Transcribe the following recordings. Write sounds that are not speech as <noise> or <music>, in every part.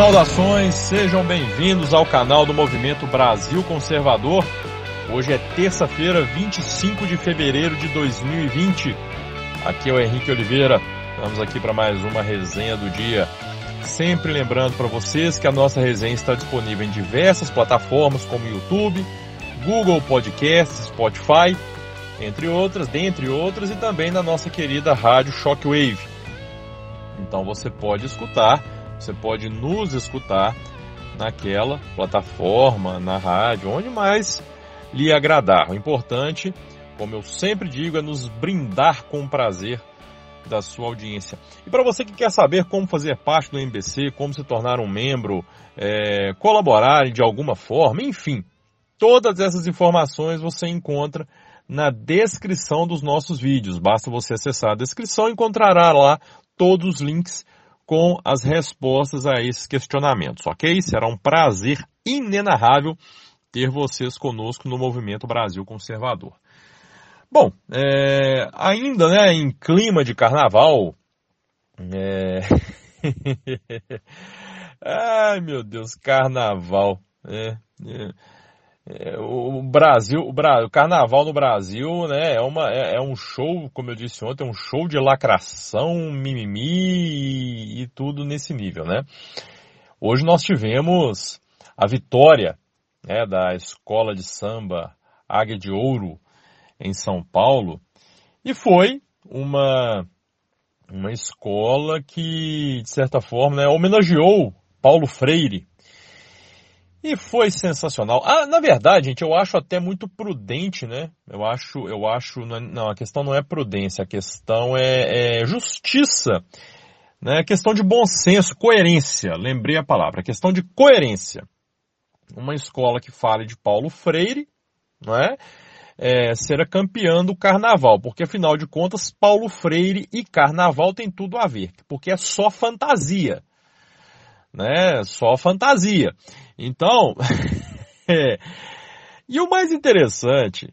Saudações, sejam bem-vindos ao canal do Movimento Brasil Conservador. Hoje é terça-feira, 25 de fevereiro de 2020. Aqui é o Henrique Oliveira. Estamos aqui para mais uma resenha do dia. Sempre lembrando para vocês que a nossa resenha está disponível em diversas plataformas como YouTube, Google Podcasts, Spotify, entre outras, dentre outras, e também na nossa querida rádio Shockwave. Então você pode escutar você pode nos escutar naquela plataforma, na rádio, onde mais lhe agradar. O importante, como eu sempre digo, é nos brindar com prazer da sua audiência. E para você que quer saber como fazer parte do MBC, como se tornar um membro, é, colaborar de alguma forma, enfim, todas essas informações você encontra na descrição dos nossos vídeos. Basta você acessar a descrição e encontrará lá todos os links com as respostas a esses questionamentos, ok? Será um prazer inenarrável ter vocês conosco no Movimento Brasil Conservador. Bom, é, ainda né, em clima de carnaval, é... <laughs> ai meu Deus, carnaval. É, é. É, o Brasil, o, Bra... o, carnaval no Brasil, né, é, uma, é, é, um show, como eu disse ontem, um show de lacração, mimimi e, e tudo nesse nível, né. Hoje nós tivemos a vitória né, da escola de samba Águia de Ouro em São Paulo e foi uma uma escola que de certa forma né, homenageou Paulo Freire, e foi sensacional. Ah, na verdade, gente, eu acho até muito prudente, né? Eu acho, eu acho, não, é, a questão não é prudência, a questão é, é justiça, né? A questão de bom senso, coerência. Lembrei a palavra, a questão de coerência. Uma escola que fale de Paulo Freire, não é? é será campeã do carnaval, porque afinal de contas, Paulo Freire e carnaval tem tudo a ver, porque é só fantasia, né? Só fantasia. Então, <laughs> é. e o mais interessante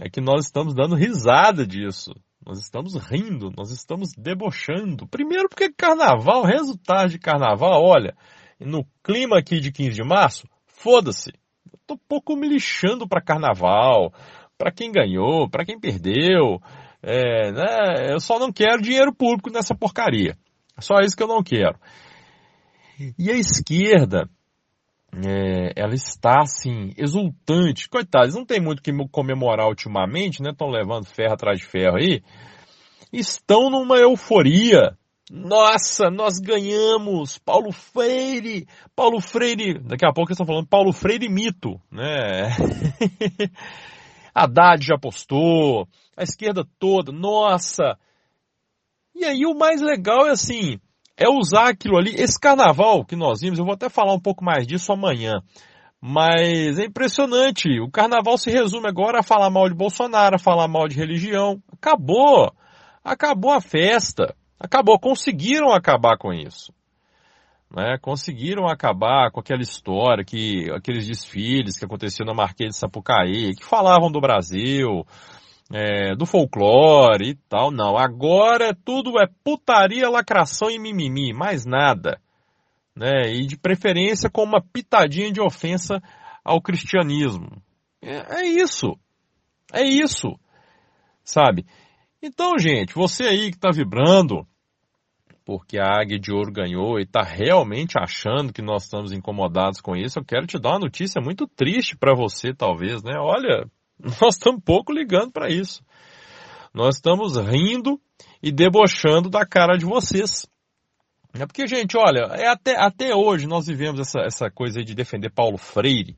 é que nós estamos dando risada disso. Nós estamos rindo, nós estamos debochando. Primeiro porque carnaval, resultado de carnaval, olha, no clima aqui de 15 de março, foda-se. Eu tô pouco me lixando para carnaval, para quem ganhou, para quem perdeu. É, né? Eu só não quero dinheiro público nessa porcaria. Só isso que eu não quero. E a esquerda, é, ela está assim, exultante. Coitados, não tem muito o que comemorar ultimamente, né? Estão levando ferro atrás de ferro aí. Estão numa euforia. Nossa, nós ganhamos! Paulo Freire! Paulo Freire! Daqui a pouco eles estão falando Paulo Freire mito, né? <laughs> Haddad já postou, a esquerda toda, nossa! E aí o mais legal é assim, é usar aquilo ali. Esse carnaval que nós vimos, eu vou até falar um pouco mais disso amanhã. Mas é impressionante. O carnaval se resume agora a falar mal de Bolsonaro, a falar mal de religião. Acabou. Acabou a festa. Acabou. Conseguiram acabar com isso. Né? Conseguiram acabar com aquela história que aqueles desfiles que aconteciam na Marquês de Sapucaí, que falavam do Brasil, é, do folclore e tal, não. Agora tudo é putaria, lacração e mimimi, mais nada. Né? E de preferência com uma pitadinha de ofensa ao cristianismo. É, é isso. É isso. Sabe? Então, gente, você aí que está vibrando porque a Águia de Ouro ganhou e está realmente achando que nós estamos incomodados com isso, eu quero te dar uma notícia muito triste para você, talvez, né? Olha, <laughs> nós estamos pouco ligando para isso. Nós estamos rindo e debochando da cara de vocês. É porque, gente, olha, é até, até hoje nós vivemos essa, essa coisa de defender Paulo Freire.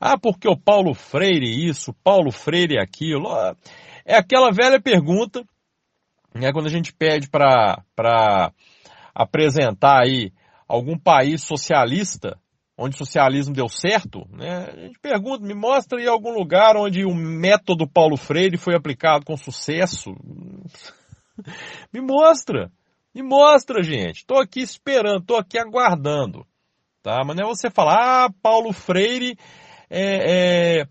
Ah, porque o Paulo Freire isso, Paulo Freire aquilo. É aquela velha pergunta, né, quando a gente pede para apresentar aí algum país socialista, onde o socialismo deu certo, né? A gente pergunta, me mostra aí algum lugar onde o método Paulo Freire foi aplicado com sucesso. <laughs> me mostra, me mostra, gente. Estou aqui esperando, estou aqui aguardando, tá? Mas não é você falar, ah, Paulo Freire é, é,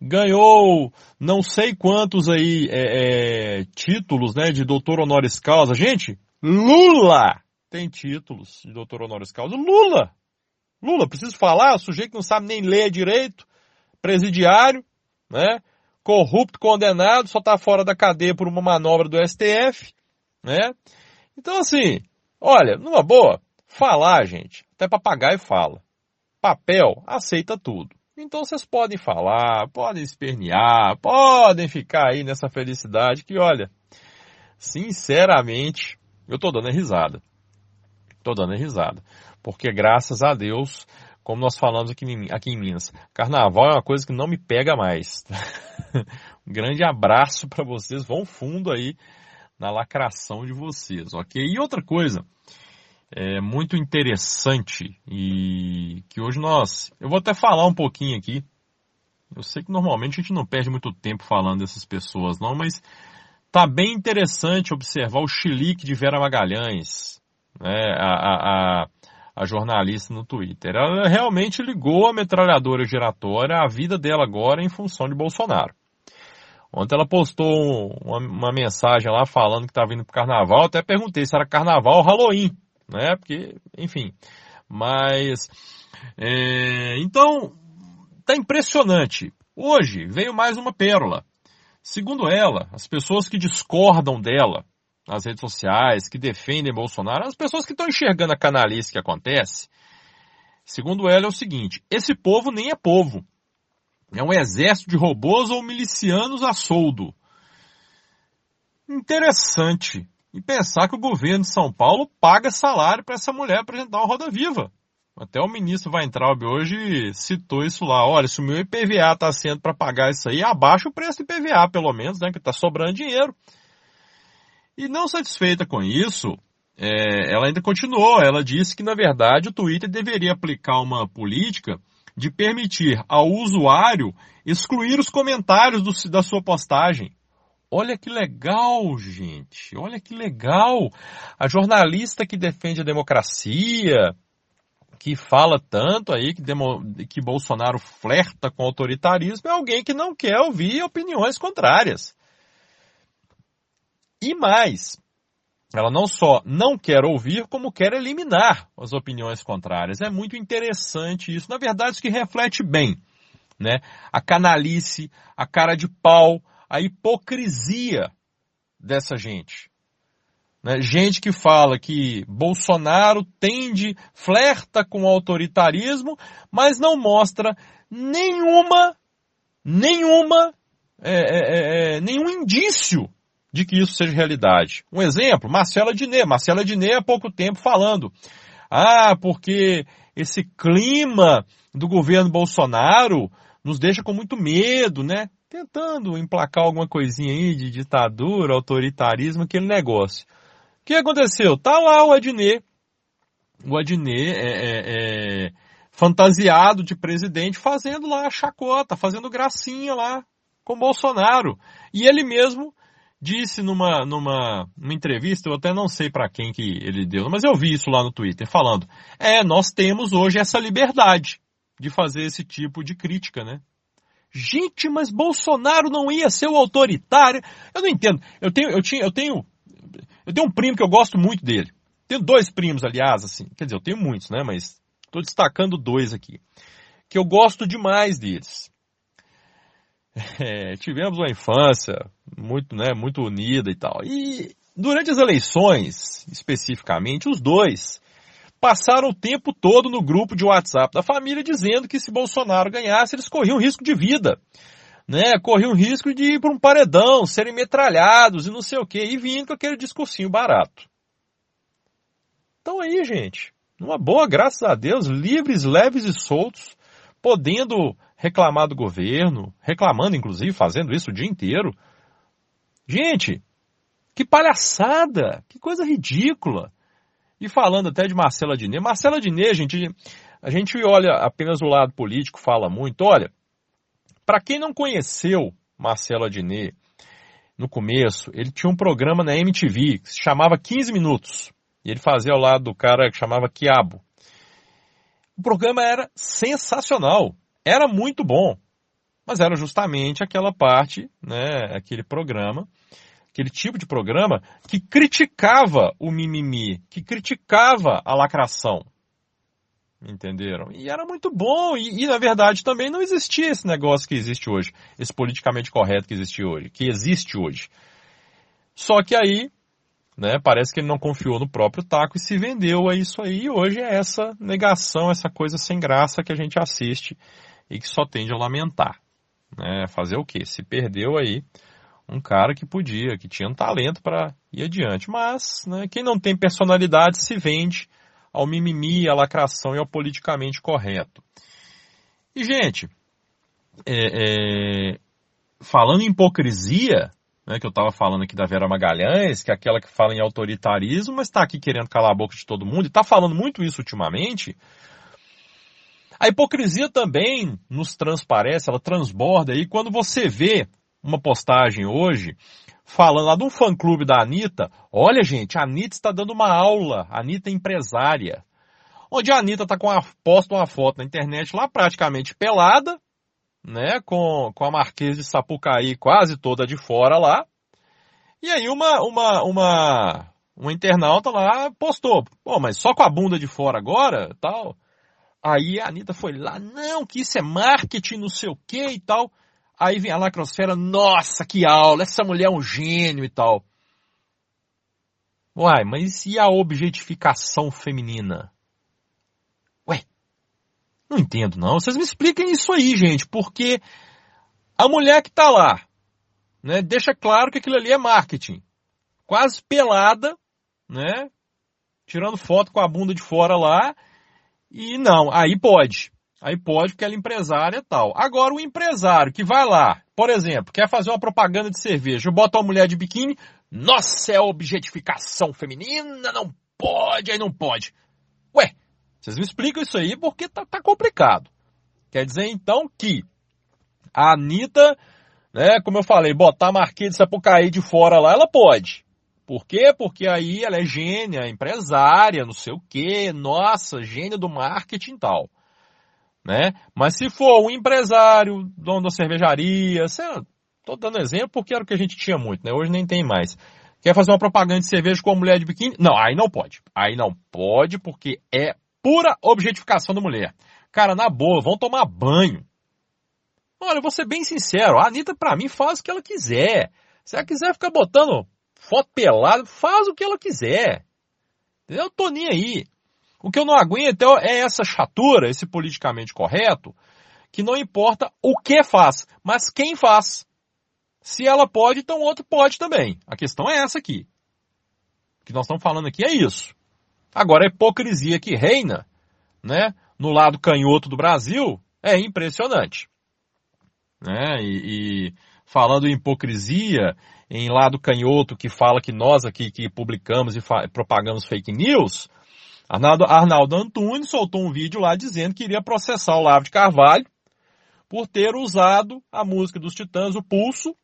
ganhou não sei quantos aí é, é títulos, né, de doutor honoris causa. Gente, Lula tem títulos de doutor honoris causa. Lula Lula, preciso falar, o sujeito que não sabe nem ler direito, presidiário, né? Corrupto, condenado, só está fora da cadeia por uma manobra do STF, né? Então assim, olha, numa boa, falar, gente, até papagaio fala. Papel aceita tudo. Então vocês podem falar, podem espernear, podem ficar aí nessa felicidade que, olha, sinceramente, eu tô dando risada. Tô dando risada. Porque graças a Deus, como nós falamos aqui em, aqui em Minas, carnaval é uma coisa que não me pega mais. <laughs> um grande abraço para vocês, vão fundo aí na lacração de vocês, ok? E outra coisa, é muito interessante e que hoje nós, eu vou até falar um pouquinho aqui. Eu sei que normalmente a gente não perde muito tempo falando dessas pessoas, não, mas tá bem interessante observar o chilique de Vera Magalhães, né, a, a, a, a jornalista no Twitter. Ela realmente ligou a metralhadora giratória à vida dela agora em função de Bolsonaro. Ontem ela postou uma, uma mensagem lá falando que estava indo pro carnaval. até perguntei se era carnaval ou Halloween né? Porque, enfim. Mas, é, então, tá impressionante. Hoje veio mais uma pérola. Segundo ela, as pessoas que discordam dela nas redes sociais, que defendem Bolsonaro, as pessoas que estão enxergando a canalice que acontece, segundo ela é o seguinte, esse povo nem é povo. É um exército de robôs ou milicianos a soldo. Interessante e pensar que o governo de São Paulo paga salário para essa mulher apresentar uma Roda Viva. Até o ministro Weintraub hoje citou isso lá. Olha, se o meu IPVA está sendo para pagar isso aí, abaixa o preço do IPVA, pelo menos, né? Que está sobrando dinheiro. E não satisfeita com isso, é, ela ainda continuou. Ela disse que, na verdade, o Twitter deveria aplicar uma política de permitir ao usuário excluir os comentários do, da sua postagem. Olha que legal, gente. Olha que legal. A jornalista que defende a democracia, que fala tanto aí que, demo, que Bolsonaro flerta com autoritarismo, é alguém que não quer ouvir opiniões contrárias. E mais, ela não só não quer ouvir, como quer eliminar as opiniões contrárias. É muito interessante isso. Na verdade, isso que reflete bem, né? A canalice, a cara de pau, a hipocrisia dessa gente. Né? Gente que fala que Bolsonaro tende, flerta com o autoritarismo, mas não mostra nenhuma, nenhuma, é, é, é, é, nenhum indício de que isso seja realidade. Um exemplo, Marcela Diné. Marcela Diné há pouco tempo falando, ah, porque esse clima do governo Bolsonaro nos deixa com muito medo, né? tentando emplacar alguma coisinha aí de ditadura, autoritarismo, aquele negócio. O que aconteceu? Tá lá o Adnet, o Adnet é, é, é, fantasiado de presidente fazendo lá a chacota, fazendo gracinha lá com Bolsonaro. E ele mesmo disse numa, numa, numa entrevista, eu até não sei para quem que ele deu, mas eu vi isso lá no Twitter, falando, é, nós temos hoje essa liberdade de fazer esse tipo de crítica, né? Gente, mas Bolsonaro não ia ser o autoritário. Eu não entendo. Eu tenho, eu tinha, eu tenho, eu tenho um primo que eu gosto muito dele. Tenho dois primos, aliás, assim. Quer dizer, eu tenho muitos, né? Mas estou destacando dois aqui. Que eu gosto demais deles. <laughs> É, tivemos uma infância muito, né, muito unida e tal. E durante as eleições, especificamente, os dois passaram o tempo todo no grupo de WhatsApp da família dizendo que se Bolsonaro ganhasse, eles corriam risco de vida. Né, corriam risco de ir para um paredão, serem metralhados e não sei o que, e vindo com aquele discursinho barato. Então aí, gente, numa boa, graças a Deus, livres, leves e soltos, podendo reclamar do governo, reclamando inclusive, fazendo isso o dia inteiro. Gente, que palhaçada, que coisa ridícula. E falando até de Marcela Diné, Marcela Diné, gente, a gente olha apenas o lado político, fala muito. Olha, para quem não conheceu Marcela Diné no começo, ele tinha um programa na MTV que se chamava 15 Minutos. E ele fazia ao lado do cara que chamava Quiabo. O programa era sensacional, era muito bom, mas era justamente aquela parte, né, aquele programa aquele tipo de programa que criticava o mimimi, que criticava a lacração. Entenderam? E era muito bom. E, e, na verdade também não existia esse negócio que existe hoje. Esse politicamente correto que existe hoje. Que existe hoje. Só que aí, né, parece que ele não confiou no próprio taco e se vendeu a isso aí. E hoje é essa negação, essa coisa sem graça que a gente assiste e que só tende a lamentar. Né? Fazer o quê? Se perdeu aí um cara que podia, que tinha um talento para ir adiante. Mas, né, quem não tem personalidade se vende ao mimimi, à lacração e ao politicamente correto. E, gente, é, é, falando em hipocrisia, né, que eu estava falando aqui da Vera Magalhães, que é aquela que fala em autoritarismo, mas está aqui querendo calar a boca de todo mundo, e está falando muito isso ultimamente. A hipocrisia também nos transparece, ela transborda aí quando você vê uma postagem hoje falando lá de um fã-clube da Anitta. Olha, gente, a Anitta está dando uma aula, a Anitta é empresária. Onde a Anitta está com a, posta uma foto na internet lá praticamente pelada, né, com, com a Marquesa de Sapucaí quase toda de fora lá. E aí uma, uma, uma, uma internauta lá postou, pô, mas só com a bunda de fora agora, tal. Aí a Anitta foi lá, não, que isso é marketing, não sei o que e tal. Aí vem a lacrosfera, nossa, que aula, essa mulher é um gênio e tal. Uai, mas e a objetificação feminina? Ué, não entendo não. Vocês me expliquem isso aí, gente, porque a mulher que tá lá, né, deixa claro que aquilo ali é marketing. Quase pelada, né, tirando foto com a bunda de fora lá, e não, aí pode. Aí pode porque ela é empresária e tal. Agora o empresário que vai lá, por exemplo, quer fazer uma propaganda de cerveja, bota uma mulher de biquíni, nossa, é objetificação feminina, não pode, aí não pode. Ué, vocês me explicam isso aí porque tá, tá complicado. Quer dizer então que a Anitta, né, como eu falei, botar a Marquês de Sapucaí de fora lá, ela pode. Por quê? Porque aí ela é gênia, empresária, não sei o quê, nossa, gênia do marketing e tal né? Mas se for um empresário, dono da cervejaria, estou dando exemplo porque era o que a gente tinha muito, né? Hoje nem tem mais. Quer fazer uma propaganda de cerveja com a mulher de biquíni? Não, aí não pode. Aí não pode porque é pura objetificação da mulher. Cara, na boa, vão tomar banho. Olha, eu vou ser bem sincero, a Anitta pra mim faz o que ela quiser. Se ela quiser ficar botando foto pelada, faz o que ela quiser. Eu tô nem aí. O que eu não aguento é essa chatura, esse politicamente correto, que não importa o que faz, mas quem faz. Se ela pode, então outro pode também. A questão é essa aqui. O que nós estamos falando aqui é isso. Agora, a hipocrisia que reina, né, no lado canhoto do Brasil, é impressionante. Né? E, e falando em hipocrisia, em lado canhoto que fala que nós aqui que publicamos e propagamos fake news, Arnaldo, Arnaldo Antunes soltou um vídeo lá dizendo que iria processar o Lavo de Carvalho por ter usado a música dos Titãs, o Pulso,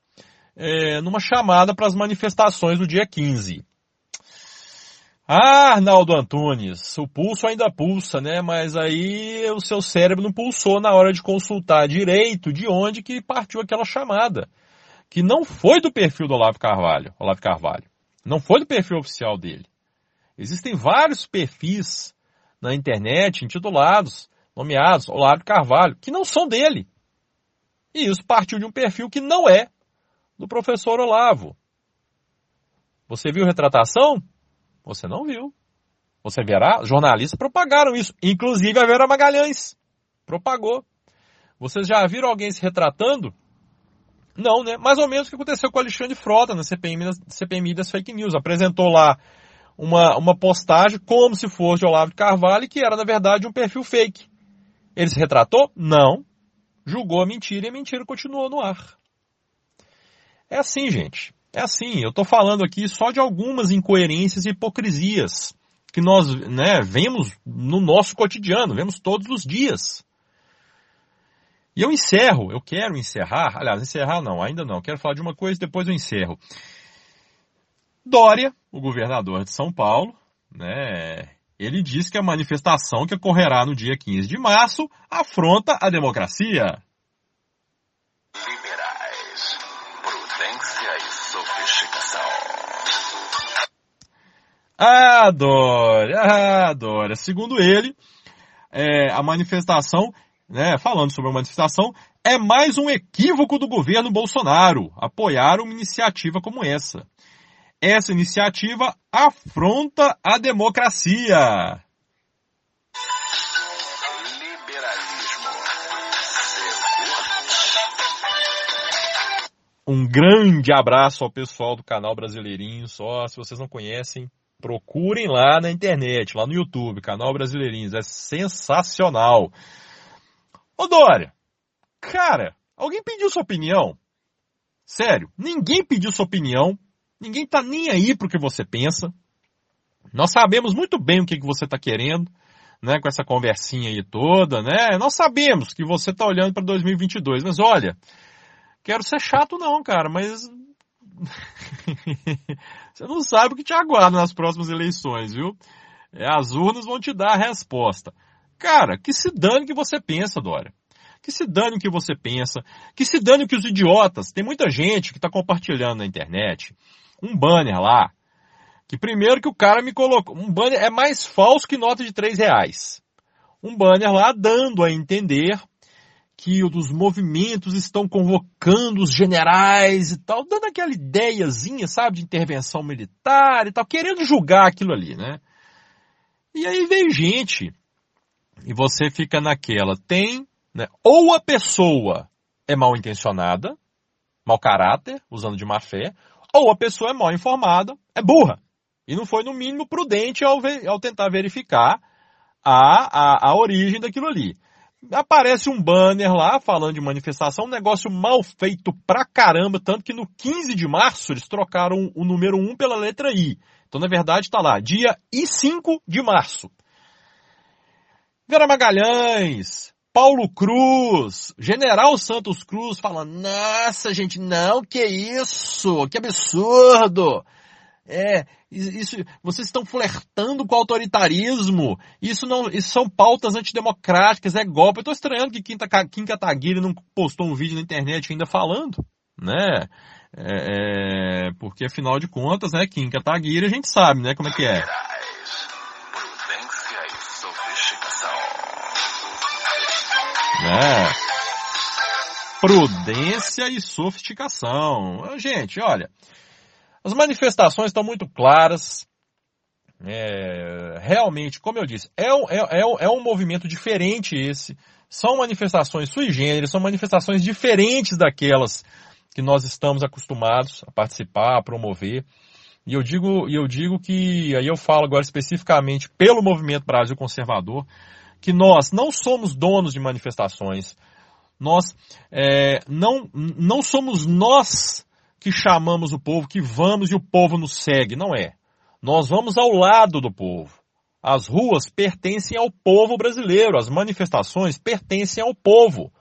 é, numa chamada para as manifestações do dia 15. Ah, Arnaldo Antunes, o pulso ainda pulsa, né? Mas aí o seu cérebro não pulsou na hora de consultar direito de onde que partiu aquela chamada. Que não foi do perfil do Olavo Carvalho, Olavo Carvalho. Não foi do perfil oficial dele. Existem vários perfis na internet intitulados, nomeados Olavo Carvalho, que não são dele. E isso partiu de um perfil que não é do professor Olavo. Você viu retratação? Você não viu. Você verá, jornalistas propagaram isso, inclusive a Vera Magalhães propagou. Vocês já viram alguém se retratando? Não, né? Mais ou menos o que aconteceu com o Alexandre Frota na CPMI, na CPMI das fake news. Apresentou lá uma, uma postagem como se fosse de Olavo de Carvalho, que era, na verdade, um perfil fake. Ele se retratou? Não. Julgou a mentira e a mentira continuou no ar. É assim, gente. É assim. Eu estou falando aqui só de algumas incoerências e hipocrisias que nós né, vemos no nosso cotidiano, vemos todos os dias. E eu encerro, eu quero encerrar, aliás, encerrar não, ainda não, quero falar de uma coisa, depois eu encerro. Dória, o governador de São Paulo, né, ele diz que a manifestação que ocorrerá no dia 15 de março afronta a democracia. Liberais, prudência e sofisticação. Ah, Dória, ah, Dória. Segundo ele, é, a manifestação, né, falando sobre a manifestação, é mais um equívoco do governo Bolsonaro apoiar uma iniciativa como essa. Essa iniciativa afronta a democracia. Um grande abraço ao pessoal do canal Brasileirinho. Só se vocês não conhecem, procurem lá na internet, lá no YouTube, canal Brasileirinhos. É sensacional. Ô Dória, cara, alguém pediu sua opinião? Sério, ninguém pediu sua opinião. Ninguém tá nem aí pro que você pensa. Nós sabemos muito bem o que, que você tá querendo, né, com essa conversinha aí toda, né? Nós sabemos que você tá olhando para 2022, mas olha, quero ser chato não, cara, mas <laughs> você não sabe o que te aguarda nas próximas eleições, viu? É, as urnas vão te dar a resposta. Cara, que se dane o que você pensa, Dória. Que se dane o que você pensa. Que se dane o que os idiotas. Tem muita gente que está compartilhando na internet um banner lá. Que primeiro que o cara me colocou. Um banner é mais falso que nota de 3 reais. Um banner lá dando a entender que os movimentos estão convocando os generais e tal, dando aquela ideiazinha, sabe, de intervenção militar e tal, querendo julgar aquilo ali, né? E aí vem gente, e você fica naquela, tem, né, ou a pessoa é mal intencionada, mau caráter, usando de má fé, ou a pessoa é mal informada, é burra, e não foi no mínimo prudente ao, ver, ao tentar verificar a, a, a origem daquilo ali aparece um banner lá falando de manifestação, um negócio mal feito pra caramba, tanto que no 15 de março eles trocaram o número 1 pela letra I. Então, na verdade, está lá, dia I5 de março. Vera Magalhães, Paulo Cruz, General Santos Cruz falando, nossa gente, não, que isso, que absurdo. É, isso, vocês estão flertando com o autoritarismo. Isso não, isso são pautas antidemocráticas, é golpe. Eu estou estranhando que Kim Kataguiri não postou um vídeo na internet ainda falando, né? É, é, porque afinal de contas, né, Kim Kataguiri a gente sabe, né, como é que é. É. Prudência e sofisticação. Gente, olha, as manifestações estão muito claras. É, realmente, como eu disse, é, é, é, é um movimento diferente esse. São manifestações sui generis, são manifestações diferentes daquelas que nós estamos acostumados a participar, a promover. E eu digo, eu digo que, aí eu falo agora especificamente pelo movimento Brasil Conservador, que nós não somos donos de manifestações. Nós é, não, não somos nós que chamamos o povo, que vamos e o povo nos segue. Não é. Nós vamos ao lado do povo. As ruas pertencem ao povo brasileiro, as manifestações pertencem ao povo.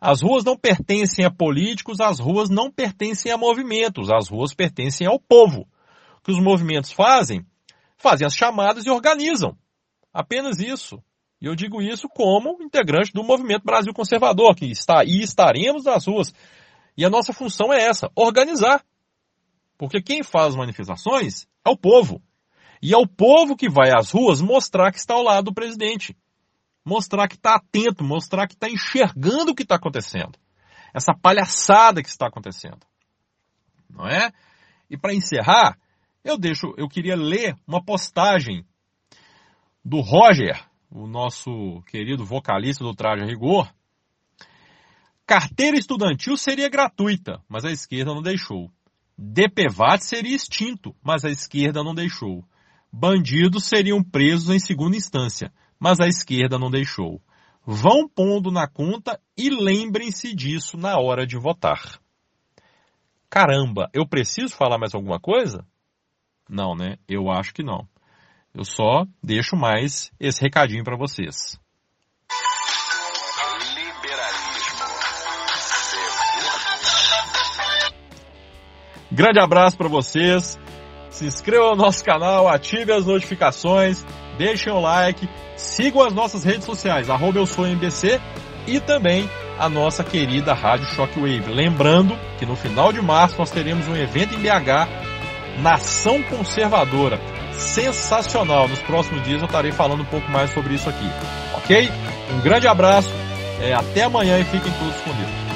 As ruas não pertencem a políticos, as ruas não pertencem a movimentos, as ruas pertencem ao povo. O que os movimentos fazem? Fazem as chamadas e organizam. Apenas isso. E eu digo isso como integrante do movimento Brasil Conservador, que está e estaremos nas ruas e a nossa função é essa, organizar. Porque quem faz manifestações é o povo. E é o povo que vai às ruas mostrar que está ao lado do presidente. Mostrar que está atento, mostrar que está enxergando o que está acontecendo. Essa palhaçada que está acontecendo. Não é? E para encerrar, eu deixo, eu queria ler uma postagem do Roger, o nosso querido vocalista do Traje a Rigor, Carteira estudantil seria gratuita, mas a esquerda não deixou. DPVAT seria extinto, mas a esquerda não deixou. Bandidos seriam presos em segunda instância, mas a esquerda não deixou. Vão pondo na conta e lembrem-se disso na hora de votar. Caramba, eu preciso falar mais alguma coisa? Não, né? Eu acho que não. Eu só deixo mais esse recadinho para vocês. Grande abraço para vocês. Se inscrevam no nosso canal, ative as notificações, deixem o like, sigam as nossas redes sociais, arroba eu sou MBC e também a nossa querida Rádio Shockwave. Lembrando que no final de março nós teremos um evento em BH, Nação Conservadora. Sensacional. Nos próximos dias eu estarei falando um pouco mais sobre isso aqui, ok? Um grande abraço, é, até amanhã e fiquem todos com Deus.